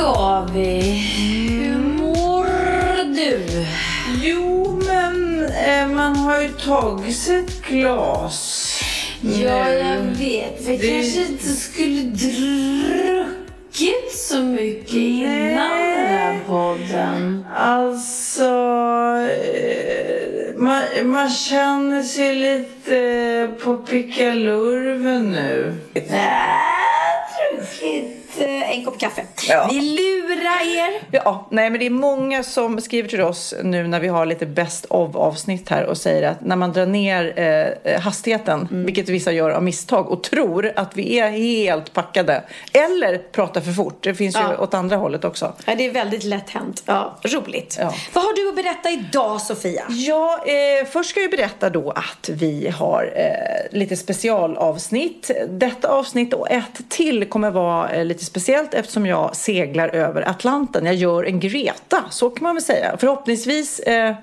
Ska vi. Hur mår du? Jo, men eh, man har ju tagit sig ett glas. Ja, jag vet. Vi Det- kanske inte skulle druckit så mycket innan den här podden. Alltså, eh, man, man känner sig lite på pickalurven nu. Äh, druckit en kopp kaffe. Ja. Vi lurar er. Ja, nej men det är många som skriver till oss nu när vi har lite best of avsnitt här och säger att när man drar ner eh, hastigheten, Mm. vilket vissa gör av misstag och tror att vi är helt packade eller pratar för fort. Det finns ju Ja. åt andra hållet också. Ja, det är väldigt lätt hänt. Ja, roligt. Ja. Vad har du att berätta idag, Sofia? Ja, eh, först ska jag berätta då att vi har eh, lite specialavsnitt. Detta avsnitt och ett till kommer vara eh, lite speciellt eftersom jag seglar över Atlanten. Jag gör en Greta, så kan man väl säga. Förhoppningsvis eh,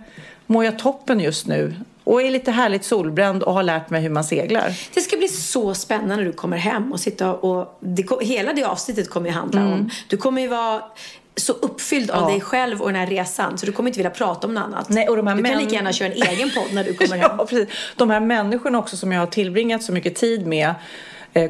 mår jag toppen just nu och är lite härligt solbränd och har lärt mig hur man seglar. Det ska bli så spännande när du kommer hem och sitta och... Det, hela det avsnittet kommer ju handla om... Du kommer ju vara så uppfylld av Mm. Ja. dig själv och den här resan så du kommer inte vilja prata om något annat. Nej, och de här du kan män- lika gärna köra en egen podd när du kommer hem. Ja, precis. De här människorna också som jag har tillbringat så mycket tid med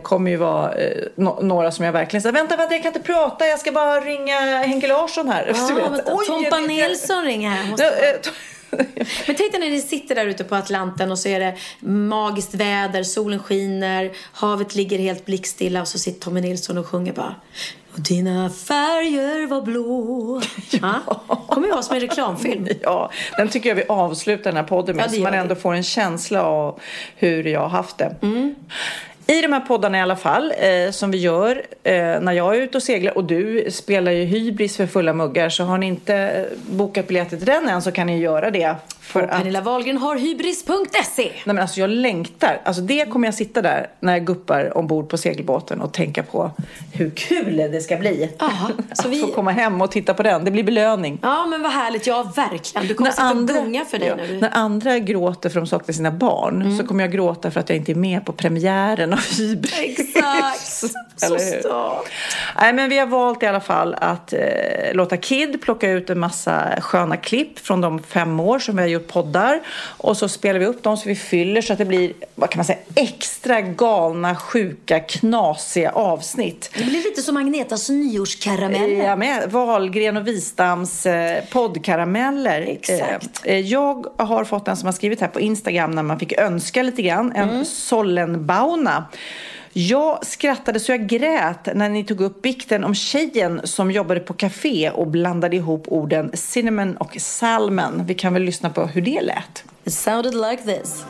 kommer ju vara eh, no- några som jag verkligen säger vänta, vänta, jag kan inte prata, jag ska bara ringa Henke Larsson här. Ja, vänta, oj, Tompa Nilsson ringer här. Måste... Ja, eh, Men tänk dig när ni sitter där ute på Atlanten och så är det magiskt väder, solen skiner, havet ligger helt blickstilla och så sitter Tommy Nilsson och sjunger bara och dina färger var blå. ja. kommer ju vara som en reklamfilm. Ja, den tycker jag vi avslutar den här podden med Ja, så man ändå får en känsla av hur jag har haft det. I de här poddarna i alla fall, eh, som vi gör eh, när jag är ute och seglar och du spelar ju hybris för fulla muggar så har ni inte eh, bokat biljetter till den än så kan ni göra det. För att Pernilla Wahlgren har hybris.se. Nej men alltså jag längtar. Alltså det kommer jag sitta där när jag guppar ombord på segelbåten och tänka på hur kul det ska bli. Ja, så att vi- få komma hem och titta på den. Det blir belöning. Ja, men vad härligt. Ja, verkligen. Du kommer sitta och gunga för dig ja, när du... när andra gråter för att de saknar sina barn så kommer jag gråta för att jag inte är med på premiären av Hybris. Exakt. Så Eller start. Nej, men vi har valt i alla fall att eh, låta Kid plocka ut en massa sköna klipp från de fem år som vi har gjort poddar. Och så spelar vi upp dem så vi fyller så att det blir, vad kan man säga, extra galna, sjuka, knasiga avsnitt. Det blir lite som Agnetas nyårskarameller. Ja, med Wahlgren och Wistams eh, poddkarameller. Exakt. Eh, eh, jag har fått en som har skrivit här på Instagram när man fick önska lite grann. En Mm. Sollenbauna. Jag skrattade så jag grät när ni tog upp bikten om tjejen som jobbade på café och blandade ihop orden cinnamon och salmon. Vi kan väl lyssna på hur det lät. It sounded like this.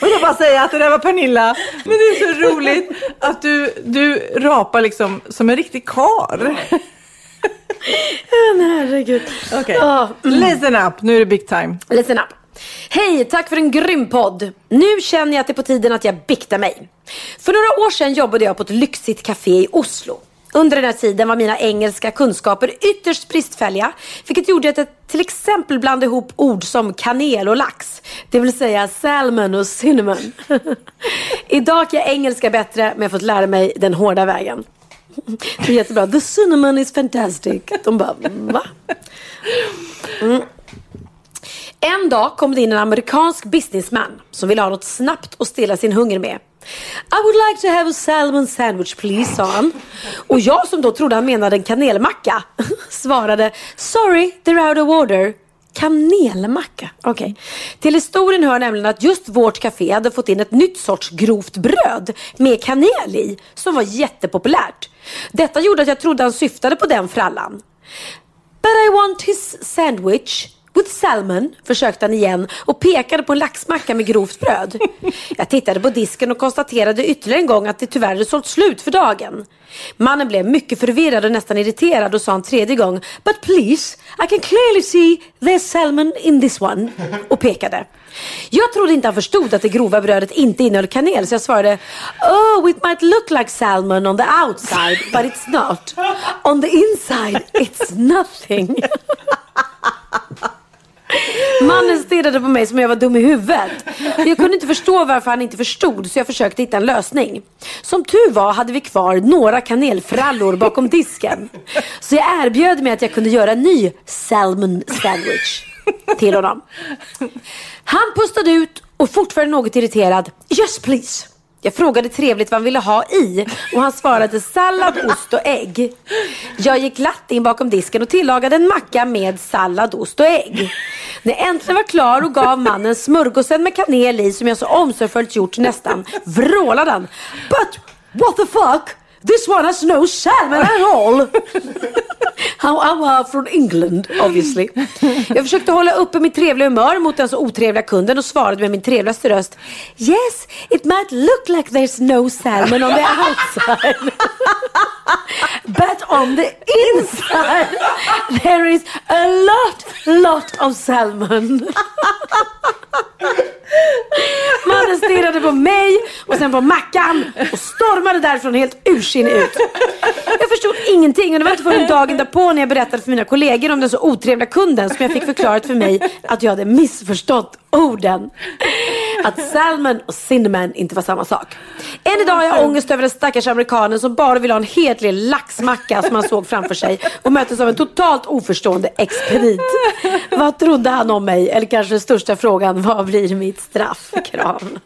Och jag bara säga att det där var Pernilla. Men det är så roligt att du, du rapar liksom som en riktig kar. Herregud. Okej. Ja, Listen up, nu är det big time. Listen up. Hej, tack för en grym podd. Nu känner jag att det är på tiden att jag biktar mig. För några år sedan jobbade jag på ett lyxigt café i Oslo. Under den här tiden var mina engelska kunskaper ytterst bristfälliga, vilket gjorde att jag till exempel blandade ihop ord som kanel och lax, det vill säga salmon och cinnamon. Idag kan jag engelska bättre, men jag har fått lära mig den hårda vägen. Det är jättebra. The cinnamon is fantastic. De bara, va? Mm. En dag kom det in en amerikansk businessman som ville ha något snabbt att stilla sin hunger med. I would like to have a salmon sandwich please, sa han. Och jag som då trodde han menade en kanelmacka svarade Sorry, they're out of order. Kanelmacka? Okej. Okay. Till historien hör nämligen att just vårt café hade fått in ett nytt sorts grovt bröd med kanel i som var jättepopulärt. Detta gjorde att jag trodde han syftade på den frallan. But I want his sandwich With salmon, försökte han igen och pekade på en laxmacka med grovt bröd. Jag tittade på disken och konstaterade ytterligare en gång att det tyvärr hade sålt slut för dagen. Mannen blev mycket förvirrad och nästan irriterad och sa en tredje gång But please, I can clearly see there's salmon in this one. Och pekade. Jag trodde inte han förstod att det grova brödet inte innehöll kanel så jag svarade Oh, it might look like salmon on the outside but it's not. On the inside it's nothing. Mannen stirrade på mig som om jag var dum i huvudet. Jag kunde inte förstå varför han inte förstod så jag försökte hitta en lösning. Som tur var hade vi kvar några kanelfrallor bakom disken. Så jag erbjöd mig att jag kunde göra en ny salmon sandwich till honom. Han pustade ut och fortfarande något irriterad. Yes please. Jag frågade trevligt vad han ville ha i och han svarade sallad, ost och ägg. Jag gick glatt in bakom disken och tillagade en macka med sallad, ost och ägg. När jag äntligen var klar och gav mannen smörgåsen med kanel i som jag så omsorgsfullt gjort nästan vrålade han. But what the fuck? This one has no salmon at all. Han var från England obviously. Jag försökte hålla uppe mitt trevliga humör mot den så otrevliga kunden och svarade med min trevligaste röst. Yes, it might look like there's no salmon on the outside. But on the inside there is a lot, lot of salmon. Mannen stirrade på mig och sen på Mackan och stormade därifrån helt ursinnig ut. Jag förstod ingenting och det var inte förrän dagen därpå när jag berättade för mina kollegor om den så otrevliga kunden som jag fick förklarat för mig att jag hade missförstått orden. Att salmon och cinnamon inte var samma sak. Än idag har jag ångest över den stackars amerikanen som bara vill ha en hetlig laxmacka som han såg framför sig och möttes av en totalt oförstående expedit. Vad trodde han om mig? Eller kanske den största frågan, vad blir mitt straff? Kram.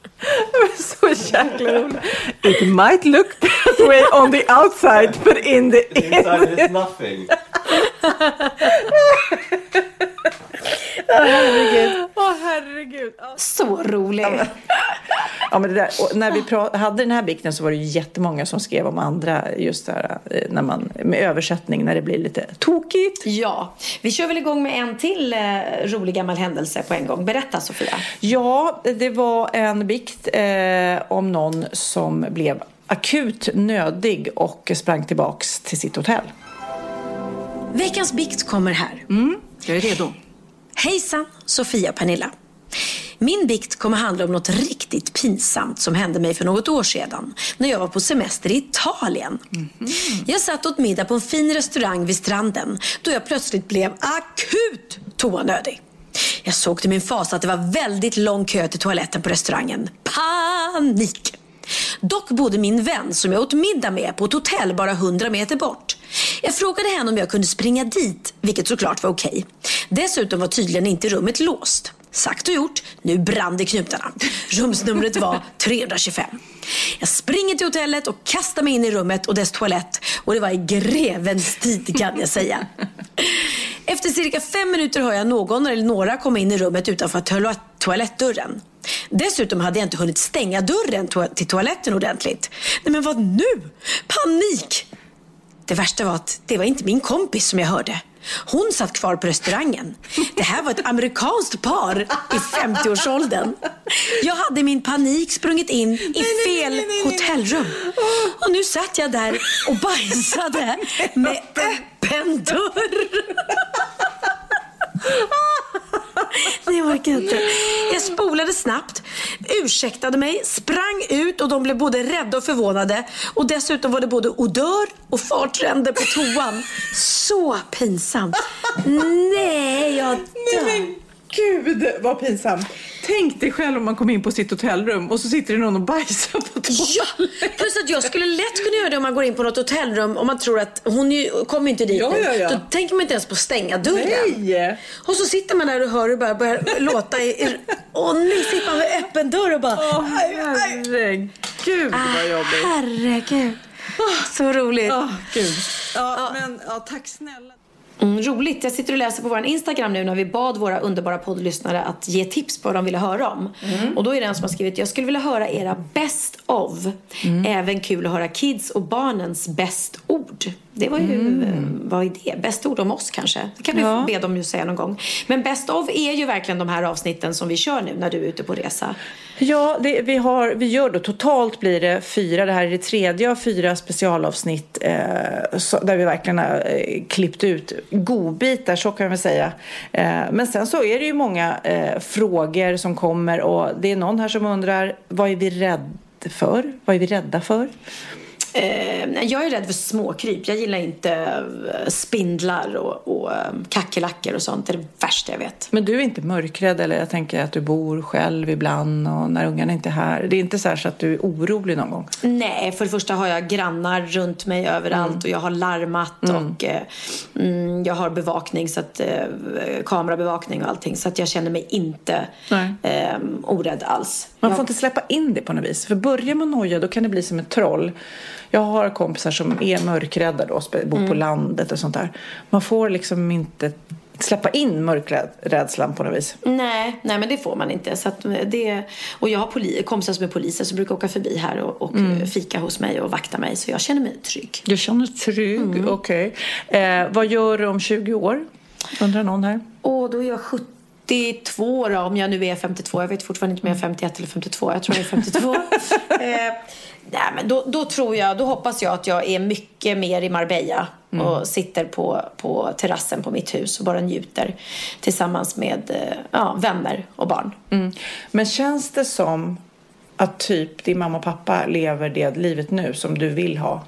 Så jäkla roligt. It might look way on the outside but in the inside is nothing. Åh oh, herregud. Åh oh, herregud. Så rolig. Ja, men det där, och när vi hade den här bikten så var det ju jättemånga som skrev om andra just där eh, när man, med översättning när det blir lite tokigt. Ja, vi kör väl igång med en till eh, rolig gammal händelse på en gång. Berätta Sofia. Ja, det var en bikt eh, om någon som blev akut nödig och sprang tillbaks till sitt hotell. Veckans bikt kommer här. Mm, jag är redo. Hejsan, Sofia och Pernilla. Min bikt kommer handla om något riktigt pinsamt som hände mig för något år sedan när jag var på semester i Italien. Mm. Jag satt åt middag på en fin restaurang vid stranden då jag plötsligt blev akut toanödig. Jag såg till min fasa att det var väldigt lång kö till toaletten på restaurangen. Panik! Dock bodde min vän som jag åt middag med på ett hotell bara 100 meter bort. Jag frågade henne om jag kunde springa dit, vilket såklart var okej. Dessutom var tydligen inte rummet låst. Sagt och gjort, nu brann det knutarna. Rumsnumret var 325. Jag springer till hotellet och kastar mig in i rummet och dess toalett. Och det var i grevens tid kan jag säga. Efter cirka fem minuter hör jag någon eller några komma in i rummet utanför toalettdörren. Dessutom hade jag inte hunnit stänga dörren till toaletten ordentligt. Nej men vad nu? Panik! Det värsta var att det var inte min kompis som jag hörde. Hon satt kvar på restaurangen. Det här var ett amerikanskt par i 50-årsåldern. Jag hade min panik sprungit in i fel nej, nej, nej, hotellrum. Och nu satt jag där och bajsade med öppen dörr. Nej, jag orkar inte. Jag spolade snabbt, ursäktade mig, sprang ut och de blev både rädda och förvånade. Och dessutom var det både odör och fartränder på toan. Så pinsamt. Nej, jag dör. Nej men gud vad pinsamt. Tänk dig själv om man kom in på sitt hotellrum och så sitter det någon och bajsar på toan. Ja, plus att jag skulle lätt kunna göra det om man går in på något hotellrum och man tror att hon ju, kommer inte dit Ja, ja, ja. Då tänker man inte ens på att stänga dörren. Nej! Och så sitter man där och hör det bara börjar låta i... Åh nej, sitter man med öppen dörr och bara... Åh herregud vad jobbigt. Herregud. Så roligt. Åh gud. Ja, men ja, tack snälla. Mm, roligt. Jag sitter och läser på vår Instagram nu när vi bad våra underbara poddlyssnare att ge tips på vad de ville höra om. Och då är det en som har skrivit, jag skulle vilja höra era best of. Även kul att höra kids och barnens bäst ord. Det var ju, vad är det? Bäst ord om oss kanske? Det kan vi Ja. be dem ju säga någon gång. Men best of är ju verkligen de här avsnitten som vi kör nu när du är ute på resa. Ja, det, vi, har, vi gör då totalt blir det fyra. Det här är det tredje av fyra specialavsnitt eh, så, där vi verkligen har eh, klippt ut godbitar, så kan vi säga. Eh, men sen så är det ju många eh, frågor som kommer och det är någon här som undrar vad är vi rädda för? Vad är vi rädda för? Eh, jag är rädd för småkryp. Jag gillar inte eh, spindlar och, och eh, kackerlackor och sånt. Det är det värsta jag vet. Men du är inte mörkrädd eller jag tänker att du bor själv ibland och när ungarna inte är här. Det är inte så, här så att du är orolig någon gång? Nej, för det första har jag grannar runt mig överallt och jag har larmat och eh, mm, jag har bevakning, så att, eh, kamerabevakning och allting. Så att jag känner mig inte eh, orädd alls. Man jag, får inte släppa in det på något vis. För börjar man noja då kan det bli som ett troll. Jag har kompisar som är mörkrädda då, bor på landet och sånt där. Man får liksom inte släppa in mörkrädslan på något vis. nej, nej, men det får man inte. Så det, och jag har poli, kompisar som är poliser som brukar åka förbi här och, och fika hos mig och vakta mig. Så jag känner mig trygg. Du känner dig trygg, okej. Eh, vad gör du om 20 år? Undrar någon här. Och då är jag 72 då, om jag nu är 52. Jag vet fortfarande inte om jag är 51 eller 52. Jag tror jag är 52. eh, nej, men då, då tror jag, då hoppas jag att jag är mycket mer i Marbella och sitter på, på terrassen på mitt hus och bara njuter tillsammans med eh, ja, vänner och barn. Mm. Men känns det som att typ din mamma och pappa lever det livet nu som du vill ha?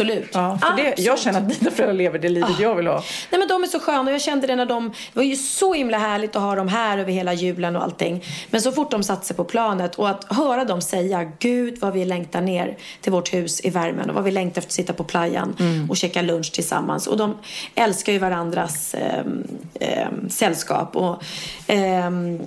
Absolut. Ja, för det, jag Absolut. känner att dina föräldrar lever det livet jag vill ha. Nej men de är så sköna och jag kände det när de, det var ju så himla härligt att ha dem här över hela julen och allting. Men så fort de satte sig på planet och att höra dem säga Gud vad vi längtar ner till vårt hus i värmen och vad vi längtar efter att sitta på playan och käka lunch tillsammans. Och de älskar ju varandras ehm, ehm, sällskap och ehm,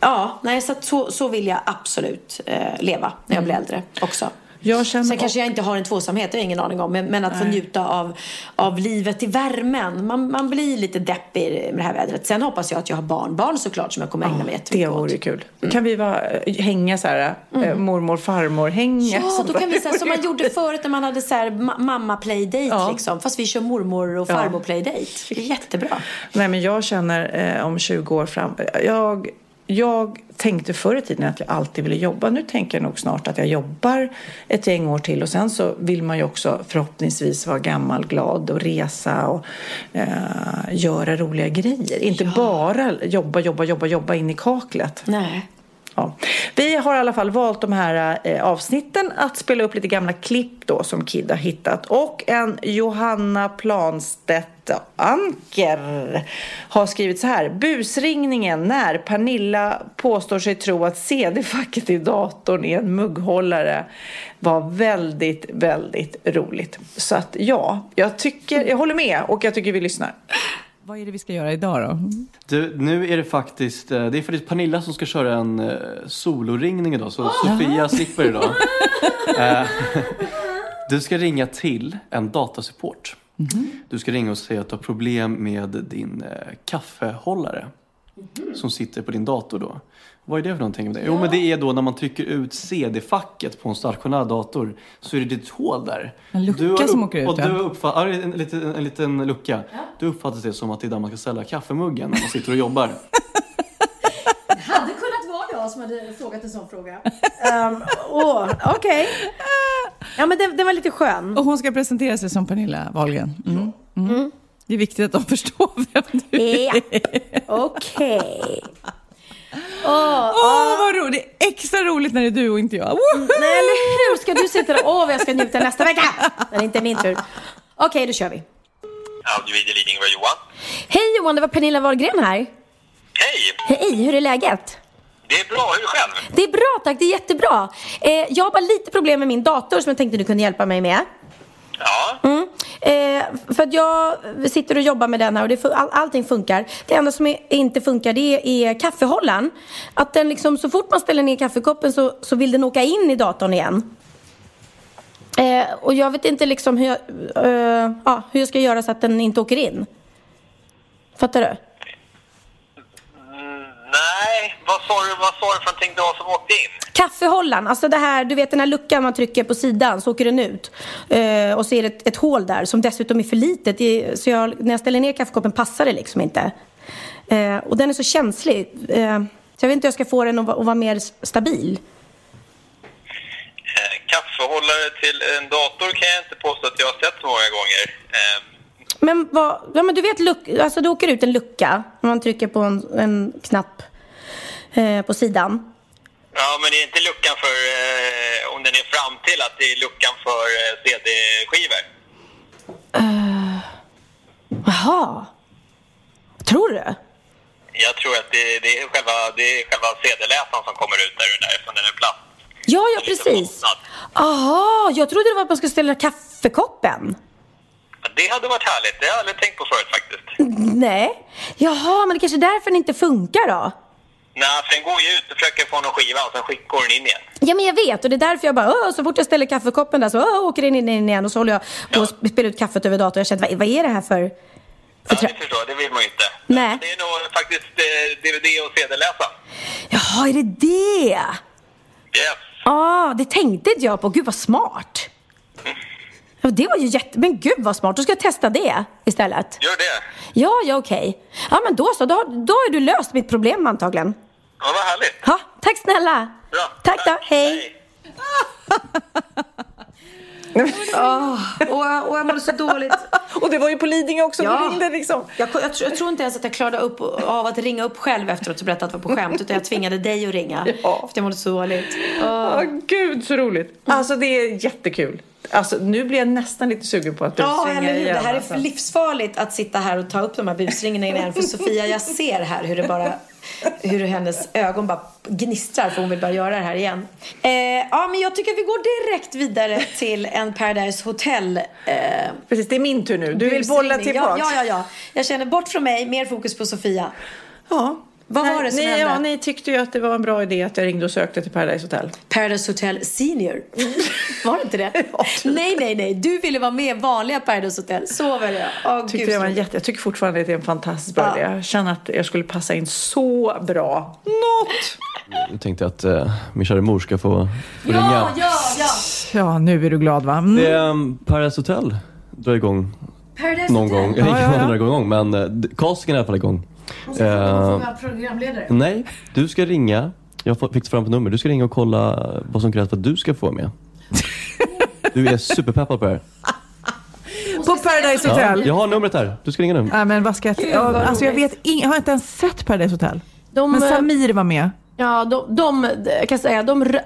Ja, nej, så, så, så vill jag absolut eh, leva när jag blir äldre också. Jag känner Sen kanske jag inte har en tvåsamhet, det har jag ingen aning om. Men, men att få njuta av, av livet i värmen. Man, man blir lite deppig med det här vädret. Sen hoppas jag att jag har barnbarn såklart som jag kommer ägna mig Det jättemycket vore åt. kul. Kan vi vara, hänga så här, eh, mormor farmor hänga? Ja, sånt då kan vi säga som man gjorde förut när man hade så här ma- mamma playdate Ja. liksom. Fast vi kör mormor och Ja. farmor playdate. Det är jättebra. Nej, men jag känner eh, om 20 år fram... Jag, jag tänkte förr i tiden att jag alltid ville jobba. Nu tänker jag nog snart att jag jobbar ett gäng år till. Och sen så vill man ju också förhoppningsvis vara gammal, glad och resa och eh, göra roliga grejer. Inte bara jobba, jobba, jobba, jobba in i kaklet. Nej. Ja. Vi har i alla fall valt de här eh, avsnitten att spela upp lite gamla klipp då som Kid har hittat. Och en Johanna Planstedt Anker har skrivit så här. Busringningen när Pernilla påstår sig tro att CD-facket i datorn är en mugghållare var väldigt, väldigt roligt. Så att ja, jag tycker, jag håller med och jag tycker vi lyssnar. Vad är det vi ska göra idag då? Du, nu är det faktiskt, eh, det är faktiskt Pernilla som ska köra en eh, soloringning idag, så Sofia slipper idag. Eh, du ska ringa till en datasupport. Du ska ringa och säga att du har problem med din eh, kaffehållare som sitter på din dator då. Vad är det för någonting? Jo, men det är då när man trycker ut CD-facket på en stationär dator så är det ett hål där. En lucka Du har som åker ut, Och ja. du uppfatt, ja, en, liten, en liten lucka. Du uppfattar det som att det är där man ska ställa kaffemuggen när man sitter och jobbar. Hade kunnat vara jag som hade frågat en sån fråga. um, okej. Ja, men den, den var lite skön. Och hon ska presentera sig som Pernilla Wahlgren. Mm. Mm. Det är viktigt att de förstår vem du är. Ja, okej. Åh, Åh, vad roligt! Det är extra roligt när det är du och inte jag. Woho! Nej, eller hur? Ska du sitta där? Åh, vad jag ska njuta nästa vecka. Men det är inte min tur. Okej, då kör vi. Audiovid Lidingö, Johan. Hej Johan, det var Pernilla Wahlgren här. Hej! Hej, hur är läget? Det är bra, hur själv? Det är bra tack, det är jättebra. Eh, jag har bara lite problem med min dator som jag tänkte du kunde hjälpa mig med. Ja, Mm. Eh, för att jag sitter och jobbar med den här och det, all, allting funkar. Det enda som är, inte funkar det är, är kaffehållaren. Att den liksom, så fort man ställer ner kaffekoppen så, så vill den åka in i datorn igen. Eh, och jag vet inte liksom hur jag, eh, ja, hur jag ska göra så att den inte åker in. Fattar du? Nej, vad sa du, vad sa du för någonting var som åkte in? Kaffehållaren, alltså det här, du vet den här luckan man trycker på sidan så åker den ut. Eh, och så är det ett, ett hål där som dessutom är för litet. Är- Så jag, när jag ställer ner kaffekoppen passar det liksom inte. Eh, och den är så känslig. Eh, så jag vet inte hur jag ska få den att, vara- att vara mer stabil. Eh, kaffehållare till en dator kan jag inte påstå att jag har sett så många gånger. Eh, Men, vad, ja, men du vet, luck, alltså det åker ut en lucka om man trycker på en, en knapp eh, på sidan. ja, men det är inte luckan för, eh, om den är fram till att det är luckan för eh, CD-skivor. Jaha. Tror du? Jag tror att det, det, är själva, det är själva CD-läsaren som kommer ut där, där eftersom den är plast. Ja, ja precis. bottnad. Aha, jag trodde det var att man skulle ställa kaffekoppen. Det hade varit härligt, det har jag aldrig tänkt på förut faktiskt. Nej. Jaha, men det kanske är därför den inte funkar då? Nej, för den går ju ut och försöker få någon skiva och sen skick- går den in igen. Ja, men jag vet. Och det är därför jag bara, Åh, så fort jag ställer kaffekoppen där så åh, åker den in, in igen. Och så håller jag på att spela ut kaffet över datorn. Jag känner, vad, vad är det här för... för Ja, det förstår jag, det vill man ju inte. Nej. Det är nog faktiskt eh, DVD och CD-läsaren. Jaha, är det det? Yes. ah, det tänkte inte jag på. Gud vad smart. Ja, det var ju jätte... Men gud vad smart. Då ska jag testa det istället. Gör det. Ja, ja okej. Ja, men då så. Då, då har du löst mitt problem antagligen. Ja, vad härligt. Ja, tack snälla. Bra. Tack då. Hej. Och, jag- och jag mådde så dåligt. Och det var ju på Lidingö också, Ja. du ringde liksom. Jag, jag, tror, jag tror inte ens att jag klarade upp av att ringa upp själv efteråt och berätta att det var på skämt. Utan jag tvingade dig att ringa. Ja. För jag mådde så dåligt. Åh gud så roligt. Alltså det är jättekul. Alltså nu blir jag nästan lite sugen på att du Ja, eller hur? Det igen. här är alltså. livsfarligt att sitta här och ta upp de här busringningarna igen. För Sofia, jag ser här hur det bara hur hennes ögon bara gnistrar för hon vill bara göra det här igen. Eh, ja, men jag tycker att vi går direkt vidare till en Paradise Hotel eh, Precis, det är min tur nu. Du vill bolla tillbaks. Ja, ja, ja, ja. Jag känner bort från mig, mer fokus på Sofia. Ja. Vad var det som ni, hände? Ja, ni tyckte ju att det var en bra idé att jag ringde och sökte till Paradise Hotel. Paradise Hotel Senior. Var det inte det? nej, nej, nej. Du ville vara med i vanliga Paradise Hotel. Så var det. Åh, Tyckte gud, det var en jätte, jag tycker fortfarande att det är en fantastiskt bra Ja. idé. Jag känner att jag skulle passa in så bra. Något! Nu tänkte jag att uh, min kära mor ska få, få Ja, ringa. ja, ja. Ja, nu är du glad va? Mm. Det är um, Paradise Hotel drar igång Paradise någon Hotel. gång. Jag Ja, vet ja, inte ja. det går igång, men uh, castingen är i alla fall igång. Måste Eh, jag vara programledare? Nej, du ska ringa. Jag fick fram ett nummer. Du ska ringa och kolla vad som krävs för att du ska få vara med. Du är superpeppad på det här. På Paradise Ja, Hotel? jag har numret här. Du ska ringa nu. Nej, men vad ska jag... Ja, alltså jag vet ing... jag har inte ens sett Paradise Hotel. De, Men eh, Samir var med. Ja, de, de, jag kan säga, de,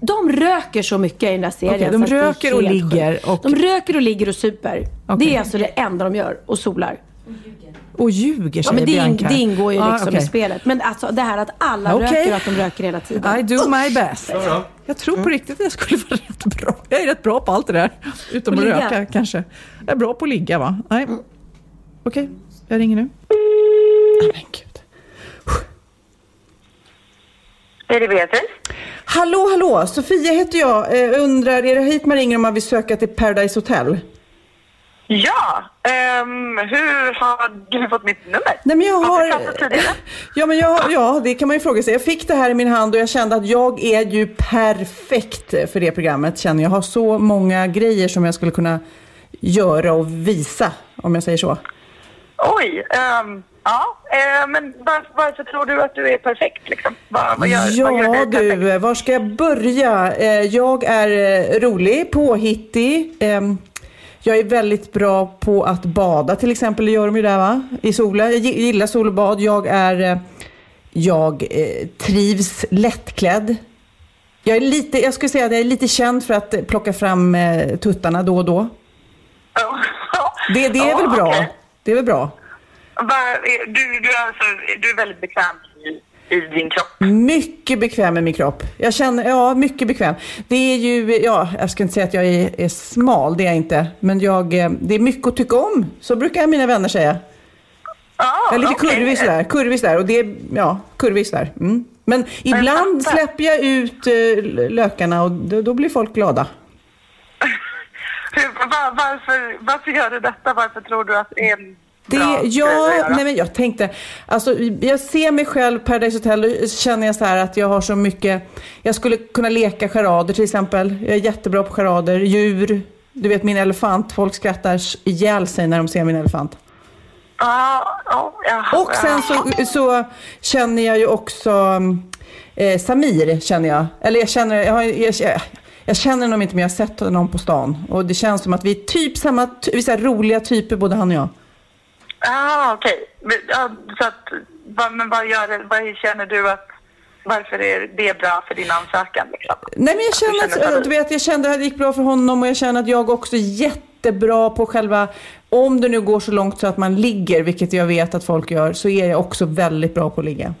de röker så mycket i den där serien. Okej, de röker och ligger och- De röker och ligger och super. Okej. Det är alltså det enda de gör. Och solar. Och ljuger Ja, men det, Bianca. det ingår ju liksom okej. i spelet. Men alltså det här att alla Okej. röker och att de röker hela tiden. I do my best. Jag tror på riktigt att jag skulle vara rätt bra. Jag är rätt bra på allt det där. Utom att röka kanske. Jag är bra på att ligga va? Nej. Okej, jag ringer nu. Nej, men gud. Är det Beatrice? Hallå, hallå! Sofia heter jag. Eh, undrar, är det hit man ringer om man vill söka till Paradise Hotel? Ja, ehm, hur har du fått mitt nummer? Nej, men jag Har du? Ja, men jag, ja, det kan man ju fråga sig. Jag fick det här i min hand och jag kände att jag är ju perfekt för det programmet. Känner jag. har så många grejer som jag skulle kunna göra och visa, om jag säger så. Oj, ehm, ja, eh, men var, varför tror du att du är perfekt liksom? Vad, vad gör, vad gör Ja dig perfekt? du, var ska jag börja? Eh, Jag är eh, rolig, påhittig. ehm, Jag är väldigt bra på att bada till exempel, det gör de ju där va? I solen. Jag gi- gillar sol och bad. Jag är... eh, Jag eh, trivs lättklädd. Jag är lite, jag skulle säga att jag är lite känd för att plocka fram eh, tuttarna då och då. Det, det är väl bra? Det är väl bra? Du, du, är alltså, du är väldigt bekväm i, i din kropp. Mycket bekväm med min kropp. Jag känner, ja, mycket bekväm. Det är ju, ja, jag ska inte säga att jag är, är smal, det är jag inte. Men jag, eh, det är mycket att tycka om. Så brukar mina vänner säga. jag är lite okej. kurvig sådär, kurvig sådär. Och det är, ja, kurvig sådär. Mm. Men ibland fattar. släpper jag ut eh, lökarna och då, då blir folk glada. Hur, var, varför, varför gör du detta? Varför tror du att en Det, bra nej men jag tänkte, alltså jag ser mig själv Paradise Hotel och känner jag så här att jag har så mycket, jag skulle kunna leka charader till exempel. Jag är jättebra på charader, djur, du vet min elefant, folk skrattar ihjäl sig när de ser min elefant. Och sen så, så känner jag ju också eh, Samir, känner jag. Eller jag känner, jag, har, jag, jag, jag känner honom inte men jag har sett honom på stan. Och det känns som att vi är typ samma, vi är så roliga typer både han och jag. Ja, okej. Ja, så att, men vad, gör, vad känner du att, varför är det bra för din ansökan? Liksom? Nej men jag känner att, du vet, jag kände att det gick bra för honom och jag känner att jag också jättebra på själva, om det nu går så långt så att man ligger, vilket jag vet att folk gör, så är jag också väldigt bra på att ligga.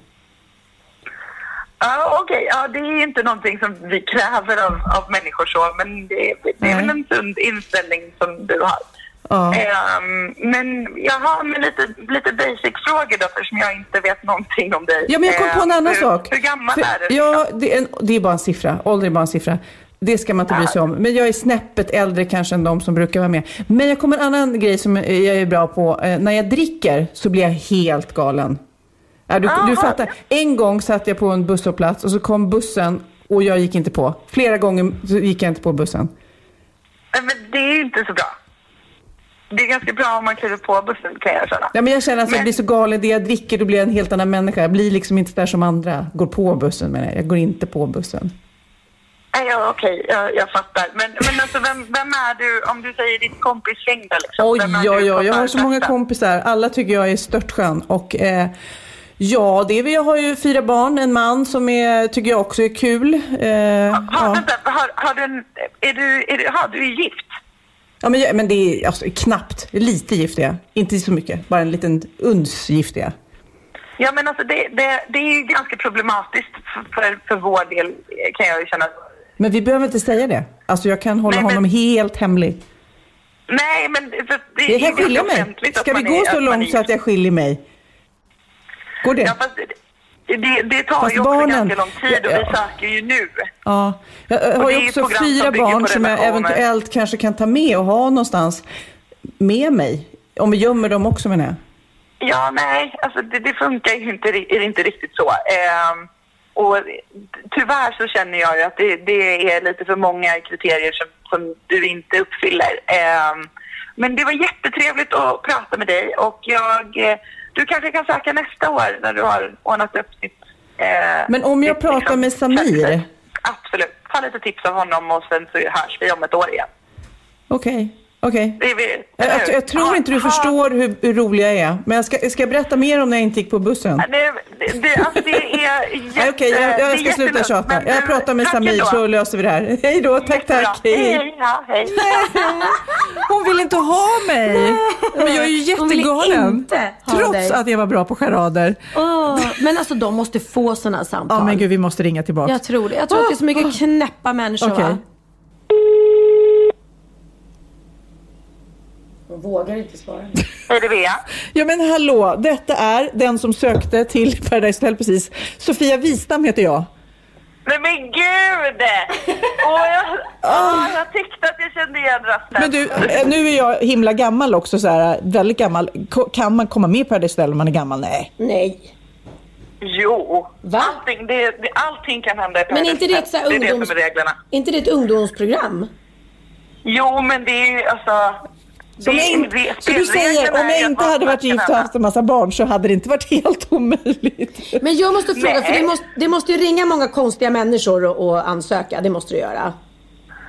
Ja, okej. Ja, det är inte någonting som vi kräver av, av människor så, men det, det är väl en sund inställning som du har. Ja. Ehm, men jag har med lite, lite basic-frågor då, eftersom jag inte vet någonting om dig. Ja, men jag kom på en Ehm, annan hur, sak. Hur gammal För- är du? Ja, det är, en, det är bara en siffra. Ålder är bara en siffra. Det ska man inte bry sig om. Men jag är snäppet äldre kanske än de som brukar vara med. Men jag kommer en annan grej som jag är bra på. Eh, när jag dricker så blir jag helt galen. Du, du fattar. En gång satt jag på en busshållplats och så kom bussen och jag gick inte på. Flera gånger gick jag inte på bussen. Men det är ju inte så bra. Det är ganska bra om man kliver på bussen kan jag känna. Ja, men jag känner att jag Men- blir så galen. Det jag dricker, då blir jag en helt annan människa. Jag blir liksom inte där som andra går på bussen. Men jag går inte på bussen. Nej, Ja, okej, jag, jag fattar. Men, men alltså, vem, vem är du, om du säger ditt kompisgäng då liksom? Oj, oj, oj. Jag har så många kompisar. Alla tycker jag är störtskön. Och eh, ja, det är, vi- jag har ju fyra barn. En man som är, tycker jag också är kul. Eh, Har, ja. vänta, har, har du en, är du, är du, har, du är gift? Ja, men, men det är alltså, knappt. Lite gift är jag. Inte så mycket. Bara en liten uns gift är jag. Ja, men alltså det, det, det är ju ganska problematiskt för, för, vår del kan jag ju känna. Men vi behöver inte säga det. Alltså jag kan hålla Nej, men- honom helt hemlig. Nej, men för, det Jag är kan skilja mig. Ska vi gå så långt så att jag skiljer mig? Går det? Ja, fast det, det, tar Fast ju också barnen- ganska lång tid och vi Ja. söker ju nu. Ja, jag har ju också fyra barn som jag eventuellt kanske kan ta med och ha någonstans med mig. Om vi gömmer dem också menar jag. Ja, nej, alltså det, det funkar ju inte, inte riktigt så. Ehm, och tyvärr så känner jag ju att det, det är lite för många kriterier som, som du inte uppfyller. Ehm, men det var jättetrevligt att prata med dig och jag, eh, du kanske kan söka nästa år när du har ordnat upp ditt... eh, Men om jag ditt, pratar liksom, med Samir? Absolut. Ta lite tips av honom och sen så hörs vi om ett år igen. Okej, okej. Vi, Jag, jag, jag tror inte du förstår hur, hur rolig jag är. Men jag ska, ska jag berätta mer om när jag inte gick på bussen? Det, det, alltså det är jätte, Okej, jag, det är jag ska sluta tjata. men Jag du, pratar med Samir så löser vi det här. Hej då, tack tack. Hej, Hej. hej, ja, hej. Hon vill inte ha mig. Men jag är ju Hon vill jättegalen. Trots dig. att jag var bra på charader. Åh, men alltså de måste få sådana samtal. Ja men gud, vi måste ringa tillbaka. Jag tror det. Jag tror att det är så mycket knäppa människor Okej. Hon vågar inte svara. Hej, det är Bea. Ja men hallå, detta är den som sökte till Paradise Hotel precis. Sofia Wistam heter jag. Nej men gud! Åh, jag, åh, jag tyckte att jag kände igen rösten. Men du, eh, nu är jag himla gammal också, så här, väldigt gammal. Kan man komma med på Paradise Hotel om man är gammal? Nej. Nej. Jo, Va? allting, det, det, allting kan hända i Men inte det ett så här Det är det ungdoms- som är reglerna. Inte det ett ungdomsprogram? Jo, men det är ju alltså... Så, om jag in, det- så du säger, om jag inte hade varit gift och haft en massa barn så hade det inte varit helt omöjligt. Men jag måste fråga, Nej. för det måste, det måste ju ringa många konstiga människor och, och ansöka. Det måste du göra.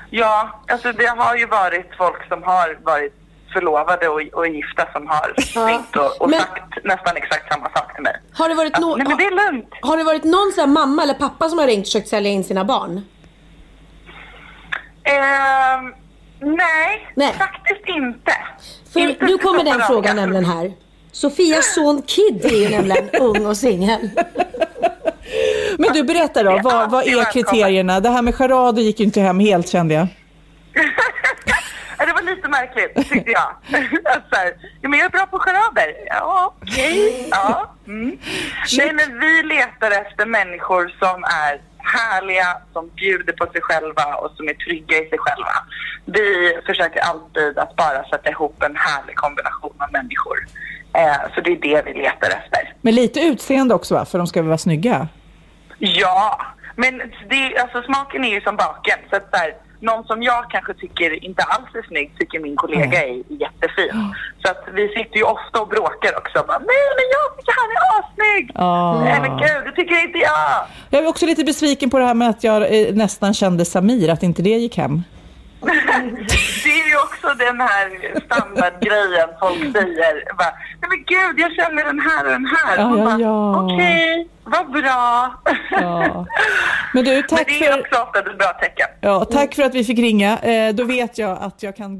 Ja, alltså det har ju varit folk som har varit förlovade och, och gifta som har ringt och, och Men- sagt nästan exakt samma sak till mig. Har det varit, Att, no- nej men det är lugnt. har det varit någon sån här mamma eller pappa som har ringt och försökt sälja in sina barn? Ehm, nej, Nej. faktiskt inte. För Inte nu kommer den frågan nämligen här. Sofias son Kid är ju nämligen ung och singel. Men du, berätta då. Vad, vad är kriterierna? Det här med charader gick ju inte hem helt kände jag. Ja, det var lite märkligt tyckte jag. Så här, ja, men jag är bra på charader. Ja, okej. Ja. Mm. Nej, men vi letar efter människor som är härliga, som bjuder på sig själva och som är trygga i sig själva. Vi försöker alltid att bara sätta ihop en härlig kombination av människor. Eh, så det är det vi letar efter. Men lite utseende också va? För de ska väl vara snygga? Ja, men det, alltså, smaken är ju som baken. Så att, så här, någon som jag kanske tycker inte alls är snygg tycker min kollega är jättefin. Så att vi sitter ju ofta och bråkar också. Bara, Nej, men jag tycker han är assnygg! Ja. Nej, men gud, det tycker inte jag! Jag är också lite besviken på det här med att jag eh, nästan kände Samir, att inte det gick hem. Det är ju också den här standardgrejen folk säger. Bara, Nej men gud, jag känner den här och den här. Ja, ja, ja. Okej, vad bra. Ja. Men du, Men tack det är för, också ofta ett bra tecken. ja, tack för att vi fick ringa. Eh, då vet jag att jag kan...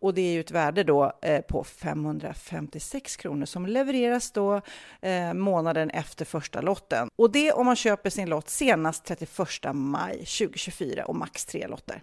Och det är ju ett värde då eh, på 556 kronor som levereras då eh, månaden efter första lotten. Och det om man köper sin lott senast 31 maj 2024 och max tre lotter.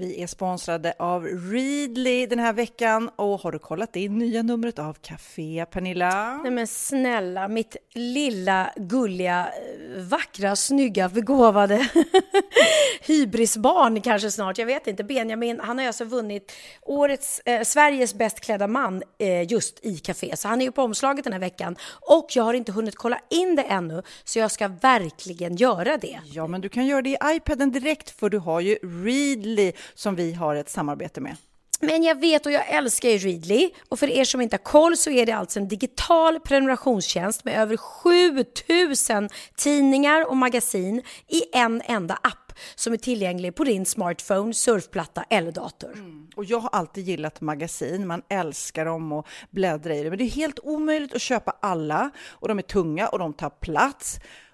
Vi är sponsrade av Readly den här veckan och har du kollat in nya numret av Café Pernilla? Nej men snälla, mitt lilla gulliga, eh, vackra, snygga, begåvade hybrisbarn kanske snart, jag vet inte. Benjamin, han har alltså vunnit årets, eh, Sveriges bäst klädda man eh, just i Café. Så han är ju på omslaget den här veckan. Och jag har inte hunnit kolla in det ännu, så jag ska verkligen göra det. Ja, men du kan göra det i iPaden direkt för du har ju Readly som vi har ett samarbete med. Men jag vet och jag älskar ju Readly. Och för er som inte har koll så är det alltså en digital prenumerationstjänst med över 7000 tidningar och magasin i en enda app som är tillgänglig på din smartphone, surfplatta eller dator. Mm. Och jag har alltid gillat magasin, man älskar dem och bläddra i dem. Men det är helt omöjligt att köpa alla och de är tunga och de tar plats.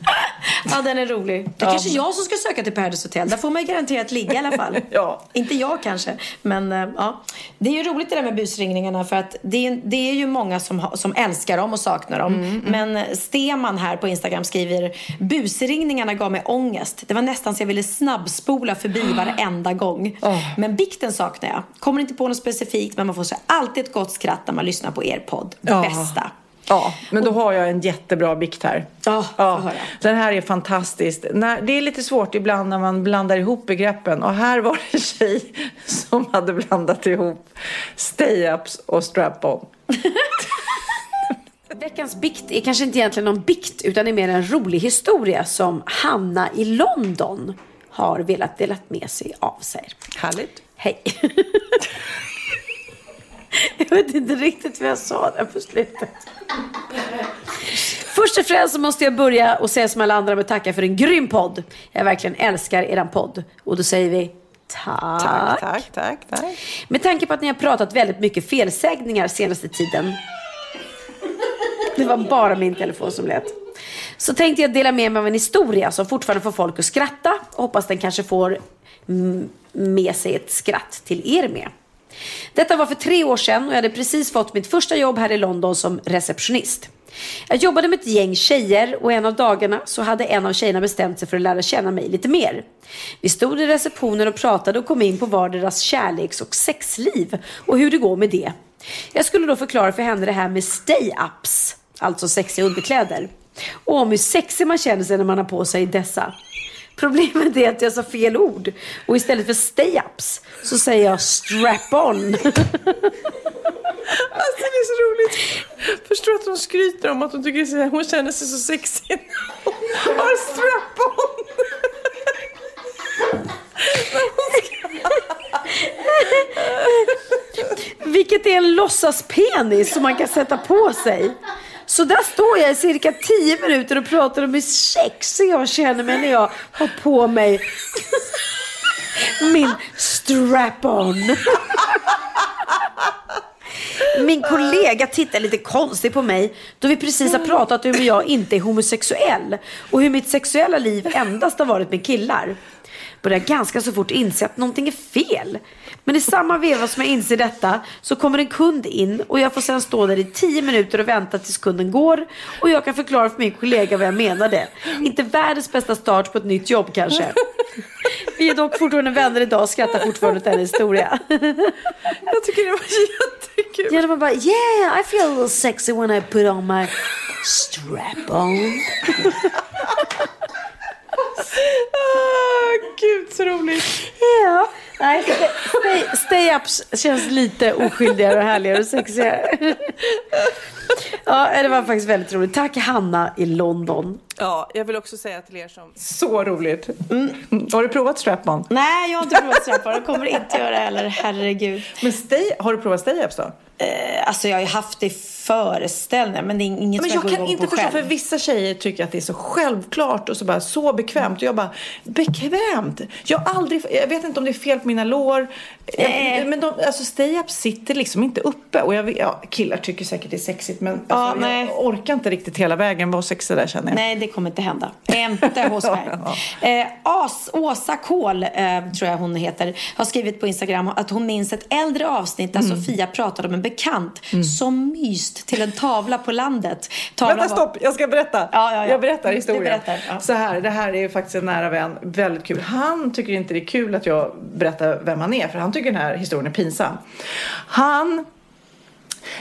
Ja, den är rolig. Det är kanske jag som ska söka till Paradise Hotel. Där får man ju garanterat ligga i alla fall. Ja. Inte jag kanske, men eh, ja. Det är ju roligt det där med busringningarna för att det är, det är ju många som, ha- som älskar dem och saknar dem. Men Steman här på Instagram skriver busringningarna gav mig ångest. Det var nästan så jag ville snabbspola förbi varenda gång. Men bikten saknar jag. Kommer inte på något specifikt men man får så alltid ett gott skratt när man lyssnar på er podd. Ja. bästa. Ja, men då har jag en jättebra bikt här. Ja, höra. Den här är fantastisk. Det är lite svårt ibland när man blandar ihop begreppen. Och här var det en tjej som hade blandat ihop stay-ups och strap-on. Veckans bikt är kanske inte egentligen någon bikt utan är mer en rolig historia som Hanna i London har velat dela med sig av sig. Härligt. Hej. jag vet inte riktigt vad jag sa där på slutet. Först och främst så måste jag börja och säga som alla andra med tacka för en grym podd. Jag verkligen älskar eran podd. Och då säger vi tack. Tack, tack, tack, tack. Med tanke på att ni har pratat väldigt mycket felsägningar senaste tiden. Det var bara min telefon som lät. Så tänkte jag dela med mig av en historia som fortfarande får folk att skratta och hoppas den kanske får mm, med sig ett skratt till er med. Detta var för tre år sedan och jag hade precis fått mitt första jobb här i London som receptionist. Jag jobbade med ett gäng tjejer och en av dagarna så hade en av tjejerna bestämt sig för att lära känna mig lite mer. Vi stod i receptionen och pratade och kom in på varderas kärleks och sexliv och hur det går med det. Jag skulle då förklara för henne det här med stay-ups, alltså sexiga underkläder. Och om hur sexig man känner sig när man har på sig dessa. Problemet är att jag sa fel ord och istället för stay-ups så säger jag strap-on. Alltså det är så roligt. Förstår att hon skryter om att hon tycker så- hon känner sig så sexig. Hon har strap-on. Vilket är en låtsaspenis som man kan sätta på sig. Så där står jag i cirka 10 minuter och pratar om hur sexig jag känner mig när jag har på mig min strap-on. Min kollega tittar lite konstigt på mig då vi precis har pratat om hur jag inte är homosexuell och hur mitt sexuella liv endast har varit med killar. Börjar ganska så fort inse att någonting är fel. Men i samma veva som jag inser detta så kommer en kund in och jag får sedan stå där i tio minuter och vänta tills kunden går och jag kan förklara för min kollega vad jag menade. Inte världens bästa start på ett nytt jobb kanske. Vi är dock fortfarande vänner idag och skrattar fortfarande åt den historia. Jag tycker det var jättekul. Ja, var bara yeah I feel a little sexy when I put on my strap on. Ah, gud så roligt. Ja, nej, stay, stay-ups känns lite oskyldigare och härligare och sexigare. Ja, det var faktiskt väldigt roligt. Tack Hanna i London. Ja, jag vill också säga till er som... Så roligt. Har du provat strap-on? Nej, jag har inte provat strap Jag kommer inte göra det heller, herregud. Men stay, har du provat stay-ups då? Eh, alltså jag har ju haft det i föreställningar men det är inget Men som jag går kan igång inte på förstå, själv. för vissa tjejer tycker att det är så självklart och så bara så bekvämt. Och jag bara, bekvämt? Jag aldrig, jag vet inte om det är fel på mina lår. Nej. Jag, men de, alltså stay-up sitter liksom inte uppe. Och jag, ja, killar tycker säkert det är sexigt men Ja, alltså, jag orkar inte riktigt hela vägen vara sexig där känner jag. Nej, det kommer inte hända. Inte hos mig. Eh, As, Åsa Kål, eh, tror jag hon heter, har skrivit på Instagram att hon minns ett äldre avsnitt där Mm. Sofia pratade om en bekant som myst till en tavla på landet. Tavlan Vänta var- stopp, jag ska berätta. Ja, ja, ja. Jag berättar historien. berättar, ja. Så här, det här är faktiskt en nära vän. Väldigt kul. Han tycker inte det är kul att jag berättar vem han är för han tycker den här historien är pinsam. Han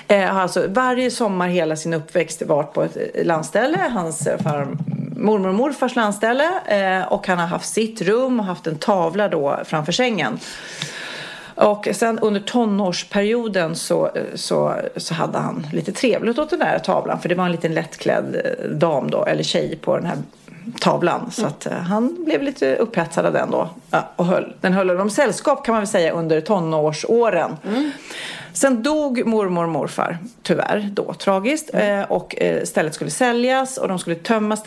eh, har alltså varje sommar hela sin uppväxt varit på ett eh, landställe. Hans eh, far, mormor och morfars landställe. Eh, och han har haft sitt rum och haft en tavla då framför sängen. Och sen under tonårsperioden så, så, så hade han lite trevligt åt den där tavlan. För det var en liten lättklädd eh, dam då, eller tjej på den här tavlan. Så att eh, han blev lite upphetsad av den då. Ja, och höll, den höll honom sällskap kan man väl säga under tonårsåren. Sen dog mormor och morfar, tyvärr, då tragiskt. Eh, och eh, stället skulle säljas och de skulle tömma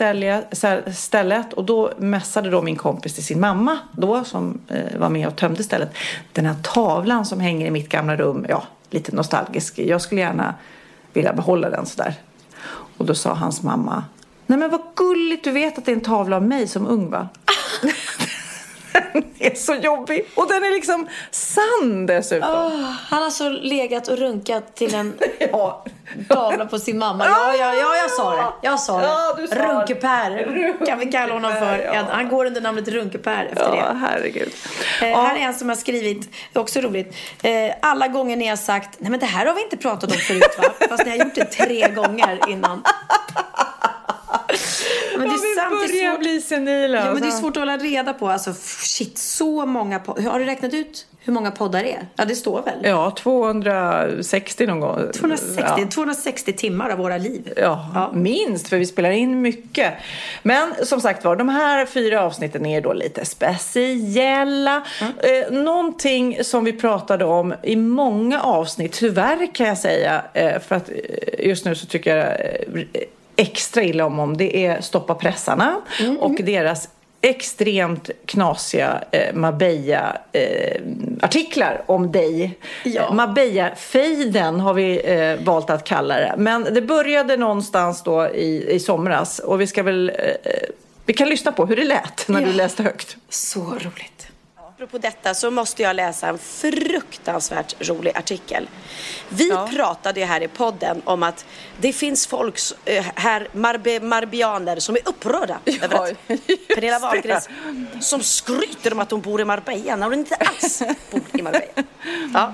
stället. Och då mässade då min kompis till sin mamma då som eh, var med och tömde stället. Den här tavlan som hänger i mitt gamla rum, ja, lite nostalgisk. Jag skulle gärna vilja behålla den sådär. Och då sa hans mamma, nej men vad gulligt, du vet att det är en tavla av mig som ung va? den är så jobbig. Och den är liksom sann dessutom. Åh, han har så legat och runkat till en Ja. tavla på sin mamma. Ja, ja, ja, jag sa det. Jag sa det. Ja, du sa. Runke-Per kan vi kalla honom för. Ja. Han går under namnet Runke-Per efter Ja, det. herregud. Eh. Här är en som har skrivit, det är också roligt. Eh, alla gånger ni har sagt, nej men det här har vi inte pratat om förut va? Fast ni har gjort det tre gånger innan. Men det Ja, är sant, det börjar svårt. bli senila. Ja, men det är alltså. svårt att hålla reda på. Alltså, shit, så många poddar. Har du räknat ut hur många poddar det är? Ja, det står väl? Ja, 260 någon gång. 260, Ja. 260 timmar av våra liv. Ja, minst, för vi spelar in mycket. Men som sagt var, de här fyra avsnitten är då lite speciella. Eh, någonting som vi pratade om i många avsnitt, tyvärr kan jag säga, eh, för att eh, just nu så tycker jag eh, extra illa om om det är Stoppa pressarna och deras extremt knasiga eh, Marbella-artiklar om dig. Ja. Eh, Marbella-fejden har vi eh, valt att kalla det. Men det började någonstans då i, i somras och vi ska väl eh, vi kan lyssna på hur det lät när du Ja. läste högt. Så roligt. Apropå detta så måste jag läsa en fruktansvärt rolig artikel. Vi pratade ju här i podden om att det finns folk, eh, här marbe, marbianer som är upprörda över att Pernilla Wahlgren som skryter om att hon bor i Marbella när hon inte alls bor i Marbella. Ja.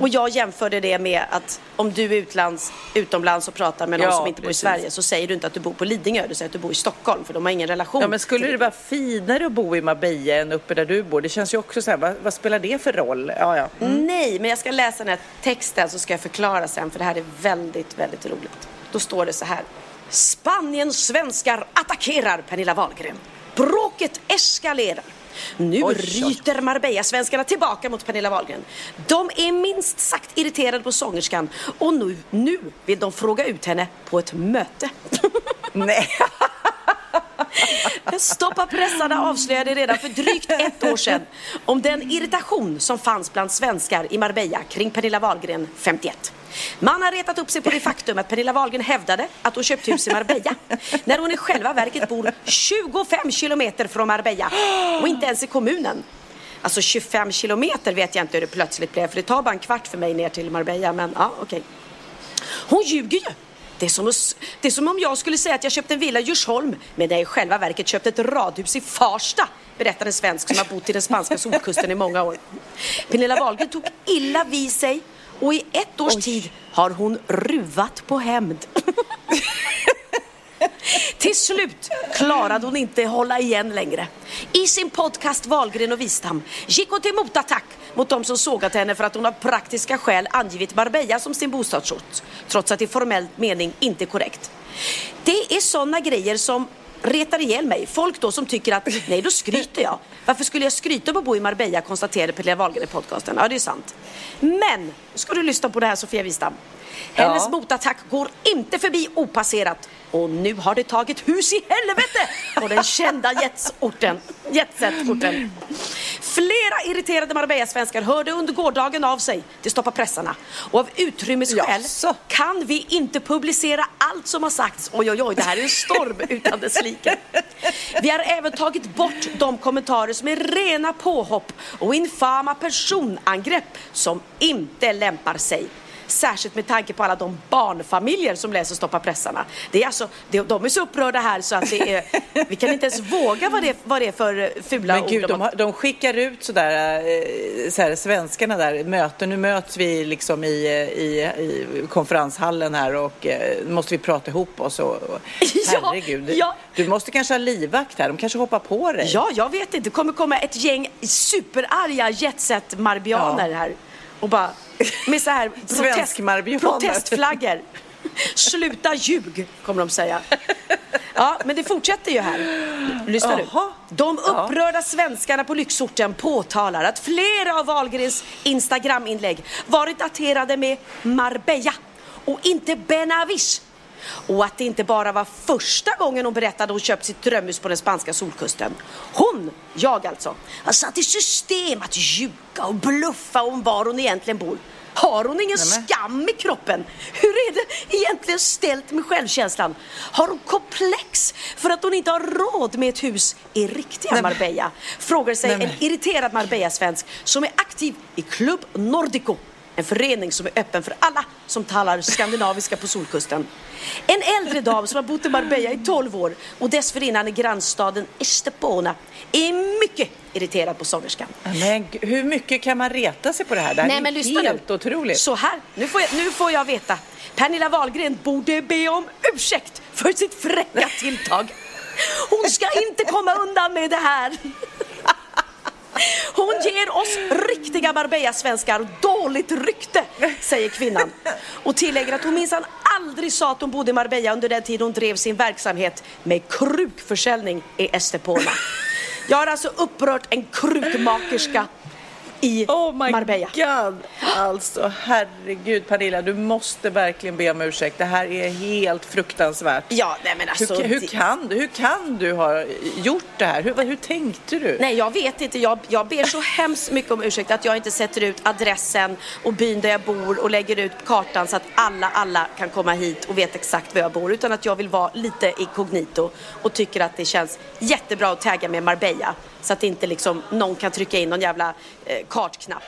Och jag jämförde det med att om du är utlands, utomlands och pratar med någon Ja, som inte bor i precis. Sverige så säger du inte att du bor på Lidingö, du säger att du bor i Stockholm för de har ingen relation. Ja, men skulle det vara finare att bo i Marbella än uppe där du bor? Det känns ju också så här, vad, vad spelar det för roll? Ja, ja. Nej, men jag ska läsa den här texten så ska jag förklara sen för det här är väldigt, väldigt roligt. Då står det så här. Spaniens svenskar attackerar Pernilla Wahlgren. Bråket eskalerar. Nu ryter Marbella-svenskarna tillbaka mot Pernilla Wahlgren. De är minst sagt irriterade på sångerskan och nu, nu vill de fråga ut henne på ett möte. Nej. Stoppa pressarna avslöjade redan för drygt ett år sedan om den irritation som fanns bland svenskar i Marbella kring Pernilla Wahlgren 51. Man har retat upp sig på det faktum att Pernilla Wahlgren hävdade att hon köpt hus i Marbella när hon i själva verket bor 25 kilometer från Marbella och inte ens i kommunen. Alltså 25 kilometer vet jag inte hur det plötsligt blev för det tar bara en kvart för mig ner till Marbella men ja okej. Hon ljuger ju! Det är, som att, det är som om jag skulle säga att jag köpte en villa i Djursholm men jag i själva verket köpte ett radhus i Farsta berättar en svensk som har bott i den spanska solkusten i många år. Pernilla Wahlgren tog illa vid sig och i ett års tid har hon ruvat på hämnd. Till slut klarade hon inte hålla igen längre. I sin podcast Wahlgren och Wistam gick hon till motattack mot de som sågat henne för att hon av praktiska skäl angivit Marbella som sin bostadsort, trots att det i formell mening inte är korrekt. Det är sådana grejer som retar ihjäl mig. Folk då som tycker att, nej då skryter jag. Varför skulle jag skryta om att bo i Marbella, konstaterade Pernilla Wahlgren i podcasten. Ja, det är sant. Men, ska du lyssna på det här Sofia Wistam. Hennes Ja. motattack går inte förbi opasserat. Och nu har det tagit hus i helvete på den kända jetsorten, jetset-orten. Flera irriterade Marbella-svenskar hörde under gårdagen av sig till Stoppa pressarna. Och av utrymmesskäl kan vi inte publicera allt som har sagts. Oj, oj, oj, det här är en storm utan dess like. Vi har även tagit bort de kommentarer som är rena påhopp och infama personangrepp som inte lämpar sig. Särskilt med tanke på alla de barnfamiljer som läser Stoppa pressarna. Det är alltså, de är så upprörda här så att det är, vi kan inte ens våga vad det, vad det är för eh, fula Men ord. gud, de har- de skickar ut sådär, eh, så här, svenskarna där, möten. Nu möts vi liksom i, eh, i, i konferenshallen här och måste vi prata ihop oss. Och, och, Ja, herregud, ja. du måste kanske ha livvakt här. De kanske hoppar på dig. Ja, jag vet inte. Det kommer komma ett gäng superarga jetset-marbianer Ja. här. Och bara med så här protest, protestflaggor. Sluta ljug, kommer de säga. Ja, men det fortsätter ju här. Lyssna nu. De upprörda svenskarna på lyxorten påtalar att flera av Wahlgrens Instagram-inlägg varit daterade med Marbella och inte Benavis. Och att det inte bara var första gången hon berättade hon köpt sitt drömhus på den spanska solkusten. Hon, jag alltså, har satt i system att ljuga och bluffa om var hon egentligen bor. Har hon ingen skam i kroppen? Hur är det egentligen ställt med självkänslan? Har hon komplex för att hon inte har råd med ett hus i riktiga Marbella? Frågar sig Nej, men- en irriterad Marbella-svensk som är aktiv i Club Nordico. En förening som är öppen för alla som talar skandinaviska på solkusten. En äldre dam som har bott i Marbella i 12 år och dessförinnan i grannstaden Estepona är mycket irriterad på sångerskan. Men hur mycket kan man reta sig på det här? Det här Nej är men lyssna helt nu. otroligt. Så här, nu får, jag, nu får jag veta. Pernilla Wahlgren borde be om ursäkt för sitt fräcka tilltag. Hon ska inte komma undan med det här. Hon ger oss riktiga Marbella-svenskar dåligt rykte, säger kvinnan. Och tillägger att hon minsann aldrig sa att hon bodde i Marbella under den tid hon drev sin verksamhet med krukförsäljning i Estepona. Jag har alltså upprört en krukmakerska i Oh my Marbella. god! Alltså herregud Pernilla, du måste verkligen be om ursäkt. Det här är helt fruktansvärt. Ja, nej men alltså. hur, hur, det- kan, du- hur kan du ha gjort det här? Hur, hur tänkte du? Nej, jag vet inte. Jag, jag ber så hemskt mycket om ursäkt att jag inte sätter ut adressen och byn där jag bor och lägger ut kartan så att alla, alla kan komma hit och vet exakt var jag bor. Utan att jag vill vara lite inkognito och tycker att det känns jättebra att tagga med Marbella. Så att inte liksom någon kan trycka in någon jävla eh, kartknapp.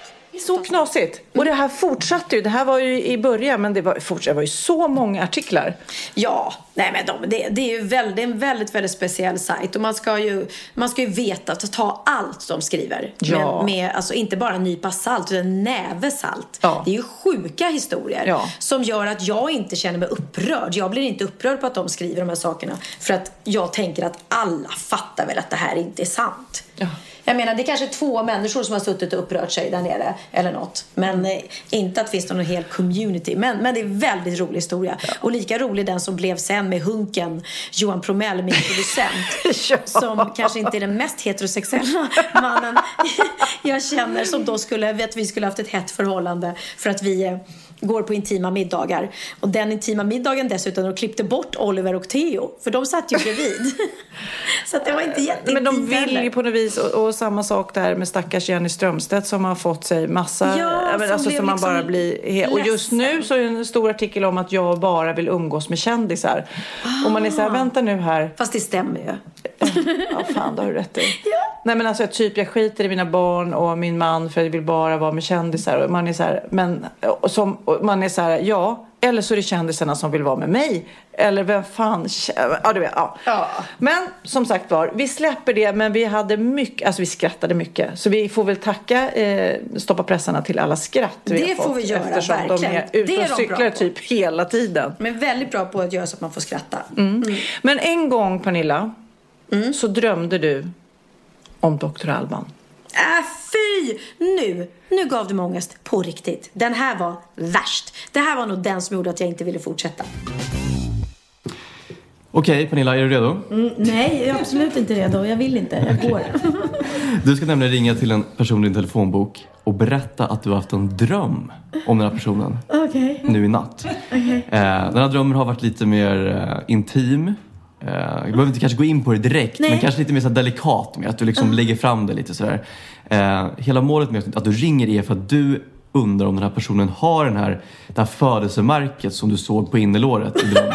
Så knasigt. Och det här fortsatte ju. Det här var ju i början, men det var, fortsatt, det var ju så många artiklar. Ja, nej men de, det, det är ju väldigt, en väldigt, väldigt speciell sajt och man ska ju, man ska ju veta att ta allt de skriver. Ja. Med, med, alltså inte bara en nypa salt, utan en näve salt. Ja. Det är ju sjuka historier Ja. som gör att jag inte känner mig upprörd. Jag blir inte upprörd på att de skriver de här sakerna. För att jag tänker att alla fattar väl att det här inte är sant. Ja. Jag menar, det är kanske två människor som har suttit och upprört sig där nere eller något. Men eh, inte att det finns någon hel community. Men, men det är en väldigt rolig historia. Och lika rolig den som blev sen med Hunken, Johan Promell, min producent. Som kanske inte är den mest heterosexuella mannen jag känner. Som då skulle, vet vi skulle haft ett hett förhållande för att vi eh, går på intima middagar. Och den intima middagen dessutom, de klippte bort Oliver och Theo. För de satt ju bredvid. Så det var inte jätteintimt Men de vill heller. ju på något vis, och, och samma sak där med stackars Jenny Strömstedt som har fått sig massa, Ja, jag men, som alltså som man liksom bara blir, he- och just nu så är det en stor artikel om att jag bara vill umgås med kändisar. Och man är så här, vänta nu här, Fast det stämmer ju. ja fan det har du rätt i. Nej men alltså typ jag skiter i mina barn och min man för jag vill bara vara med kändisar. Och man är så här, men och som, och man är så här, ja. Eller så är det kändisarna som vill vara med mig. Eller vem fan, ja du vet, ja. Ja. Men som sagt var, vi släpper det men vi hade mycket, alltså vi skrattade mycket. Så vi får väl tacka eh, Stoppa pressarna till alla skratt vi Det har får fått, vi göra, Eftersom verkligen. de är ute är och cyklar typ hela tiden. Men väldigt bra på att göra så att man får skratta. Men en gång Pernilla, Mm. så drömde du om Dr. Alban. Äh, fy! Nu, nu gav du mig ångest på riktigt. Den här var värst. Det här var nog den som gjorde att jag inte ville fortsätta. Okej Pernilla, är du redo? Mm, nej, jag är absolut inte redo. Jag vill inte. Jag går. Du ska nämligen ringa till en person i din telefonbok och berätta att du har haft en dröm om den här personen Okej. nu i natt. Okej. Eh, den här drömmen har varit lite mer eh, intim. Eh, jag behöver inte kanske gå in på det direkt, Nej. men kanske lite mer så delikat med att du liksom lägger fram det lite sådär. Eh, hela målet med att du ringer är för att du undrar om den här personen har den här, det här födelsemärket som du såg på innerlåret i drömmen.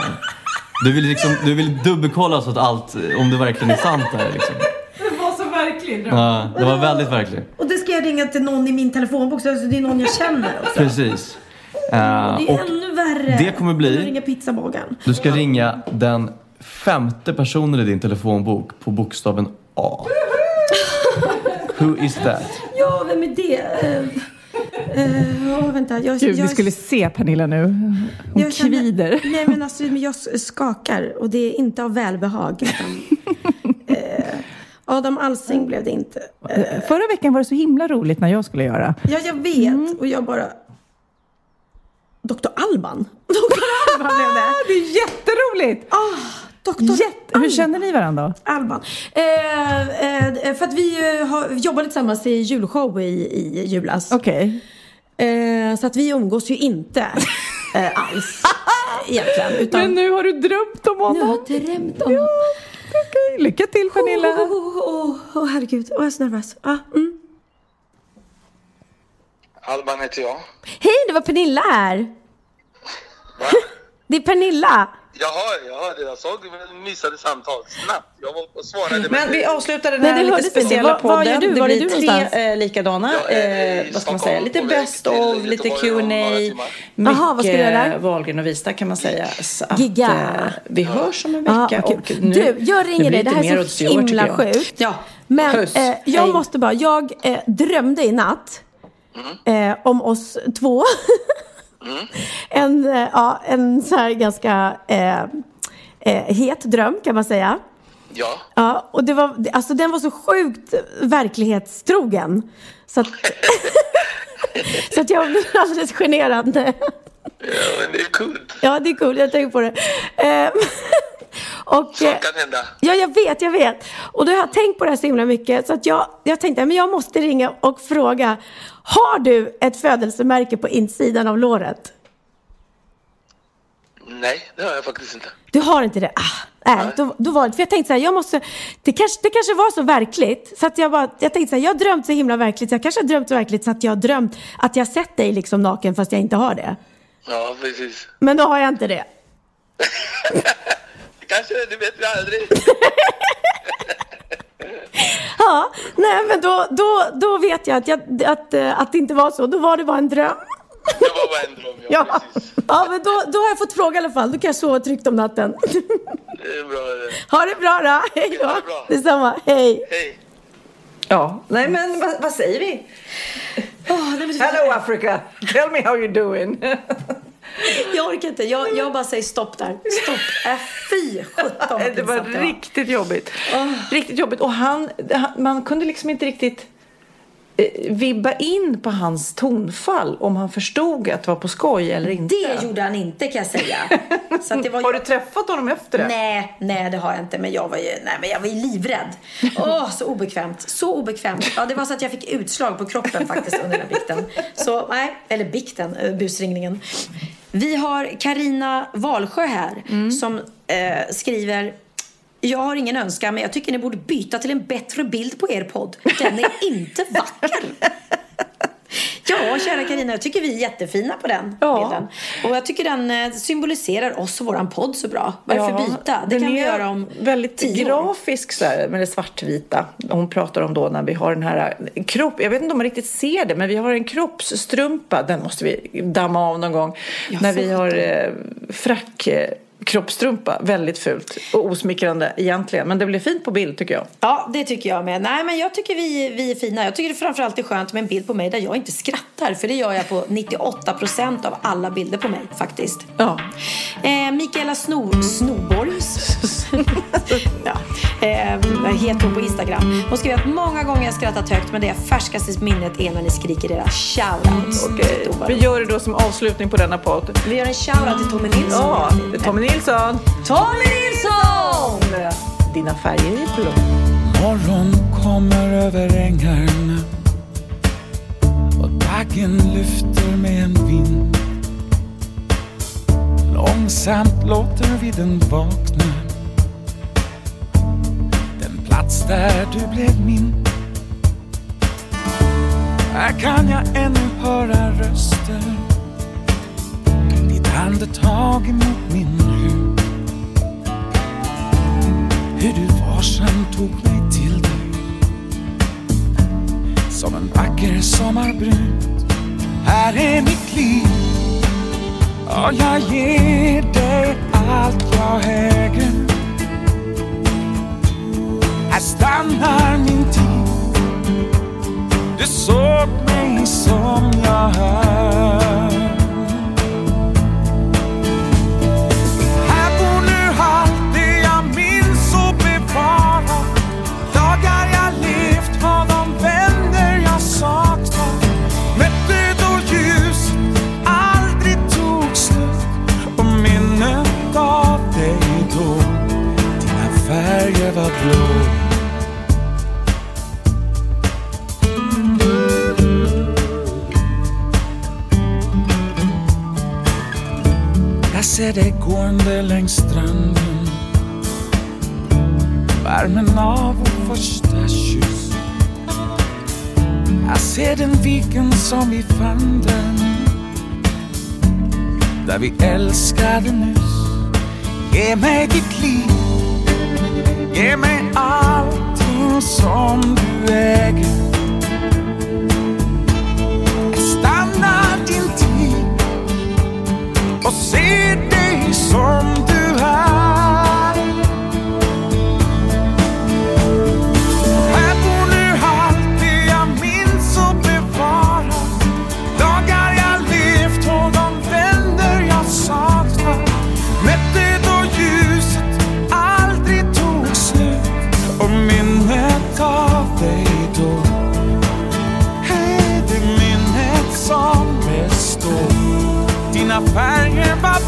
Du vill, liksom, du vill dubbelkolla så att allt, om det verkligen är sant där liksom. Det var så verkligen. Ja, det var väldigt verkligt. Och det ska jag ringa till någon i min telefonbok, så det är någon jag känner också. Precis. Eh, Det är och ännu värre. det kommer bli- att ringa pizzabagaren. du ska ringa den femte personen i din telefonbok på bokstaven A. Who is that? Ja, vem är det? Eh, ja, vänta. Jag, Gud, jag, vi skulle se Pernilla nu. Hon jag känner- kvider. Nej, men alltså, jag skakar och det är inte av välbehag. Utan, eh, Adam Alsing blev det inte. Eh, Förra veckan var det så himla roligt när jag skulle göra. ja, jag vet. Och jag bara... Dr. Alban? Dr. Alban blev det. Det är jätteroligt! Ah, Dr. Jätte... Hur känner ni varandra? Alban. Eh, eh, för att vi eh, har jobbade tillsammans i julshow i, i julas. Okej. Eh, så att vi umgås ju inte eh, alls egentligen. Utan Men nu har du drömt om nu har honom. jag drömt om honom. Okej, lycka till Pernilla. Åh, oh, oh, oh, herregud. Åh, jag är så nervös. Ah, mm. Alban heter jag. Hej, det var Pernilla här. Va? Det är Pernilla. Jaha, jag hörde. Jag såg missade samtal snabbt. Jag var och svarade. Men vi avslutar den här lite speciella Var- var är podden. du? Det Var är blir du tre någonstans? eh, likadana. Eh, vad ska man säga? Lite best of, lite Q&A. Jaha, vad ska du göra där? Wahlgren och Vista kan man säga. Så att, Gigga. eh, vi hörs om en vecka. och kul. nu, du, jag ringer dig. Det här är så himla sjukt. Ja. Men eh, jag Hej. måste bara, jag eh, drömde i natt Mm. eh, om oss två. en, eh, ja, en så här ganska eh, eh, het dröm kan man säga. Ja. Ja, och det var, alltså den var så sjukt verklighetstrogen. Så att, så att jag blev alldeles generad. ja, men det är kul. Ja, det är kul. Jag tänker på det. Eh, och, eh, Sånt kan hända. Ja, jag vet, jag vet. Och då har jag tänkt på det här så himla mycket så att jag, jag tänkte men jag måste ringa och fråga. Har du ett födelsemärke på insidan av låret? Nej, det har jag faktiskt inte. Du har inte det? Ah, nej, då, då var det, för jag tänkte så här, jag måste, det kanske, det kanske var så verkligt. Så att jag bara, jag tänkte så här, jag har drömt så himla verkligt. Så jag kanske har drömt så verkligt så att jag har drömt att jag sett dig liksom naken fast jag inte har det. Ja, precis. Men då har jag inte det. Kanske, det vet vi aldrig. Ja, nej men då, då, då vet jag att, jag att, eh, att det inte var så. Då var det bara en dröm. Det var bara en dröm, ja, Ja, precis. ja men då, då har jag fått fråga i alla fall. Då kan jag sova tryggt om natten. Det är bra. det. Ha det bra då. Hej då. Ha det bra. Detsamma. Hej. Hej. Ja, nej men vad, vad säger vi? Oh, Hello Africa, tell me how you're doing. Jag orkar inte. Jag, jag bara säger stopp där. Stopp. Äh, fy sjutton det var riktigt jobbigt. Riktigt jobbigt. Och han, han, man kunde liksom inte riktigt vibba in på hans tonfall om han förstod att det var på skoj eller inte. Det gjorde han inte kan jag säga. Så det var Har du träffat honom efter det? Nej, nej det har jag inte. Men jag var ju, nej, men jag var ju livrädd. Åh, så obekvämt. Så obekvämt. Ja, det var så att jag fick utslag på kroppen faktiskt under den här bikten. Så nej, eller bikten, eh, busringningen. Vi har Karina Valsjö här som eh, skriver jag har ingen önskan, men jag tycker ni borde byta till en bättre bild på er podd. Den är inte vacker. Ja, kära Karina, jag tycker vi är jättefina på den Ja. bilden. Och jag tycker den eh, symboliserar oss och våran podd så bra. Varför Ja, byta? Det kan vi göra om väldigt tio år. grafisk så här, med det svartvita. Hon pratar om då när vi har den här eh, kropp, jag vet inte om man riktigt ser det, men vi har en kroppsstrumpa, den måste vi damma av någon gång. Ja, när vi har eh, frack kroppsstrumpa, väldigt fult och osmickrande egentligen, men det blir fint på bild tycker jag. Ja, det tycker jag med. Nej, men jag tycker vi, vi är fina. Jag tycker det framförallt är skönt med en bild på mig där jag inte skrattar. För det gör jag på 98% av alla bilder på mig faktiskt. Ja. Eh, Mikaela Sno, Snoborg. ja. eh, heter hon på Instagram. Hon skriver att många gånger jag skrattat högt men det färskaste minnet är när ni skriker era shoutouts. Okej, vi gör det då som avslutning på denna podd. Vi gör en shoutout till Tommy Nilsson. Ja, Tommy Nilsson. Tommy Nilsson! Dina färger i blå. Morgon kommer över ängarna och baggen lyfter med en vind. Långsamt låter vi den vakna. Plats där du blev min. Här kan jag ännu höra röster. Ditt andetag emot min hud. Hur du varsamt tog mig till dig. Som en vacker sommarbrud. Här är mitt liv. Och jag ger dig allt jag äger. Här stannar min tid. Du såg mig som jag är. Gående längs stranden. Värmen av vår första kyss. Jag ser den viken som vi fann den Där vi älskade nyss. Ge mig ditt liv. Ge mig allting som du äger. Jag stannar din tid och se som du är. Här bor nu allt det jag minns och bevarar. Dagar jag levt och de vänner jag saknar. Mötte då ljuset aldrig tog slut och minnet av dig då är det minnet som består. Dina färger var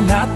Над.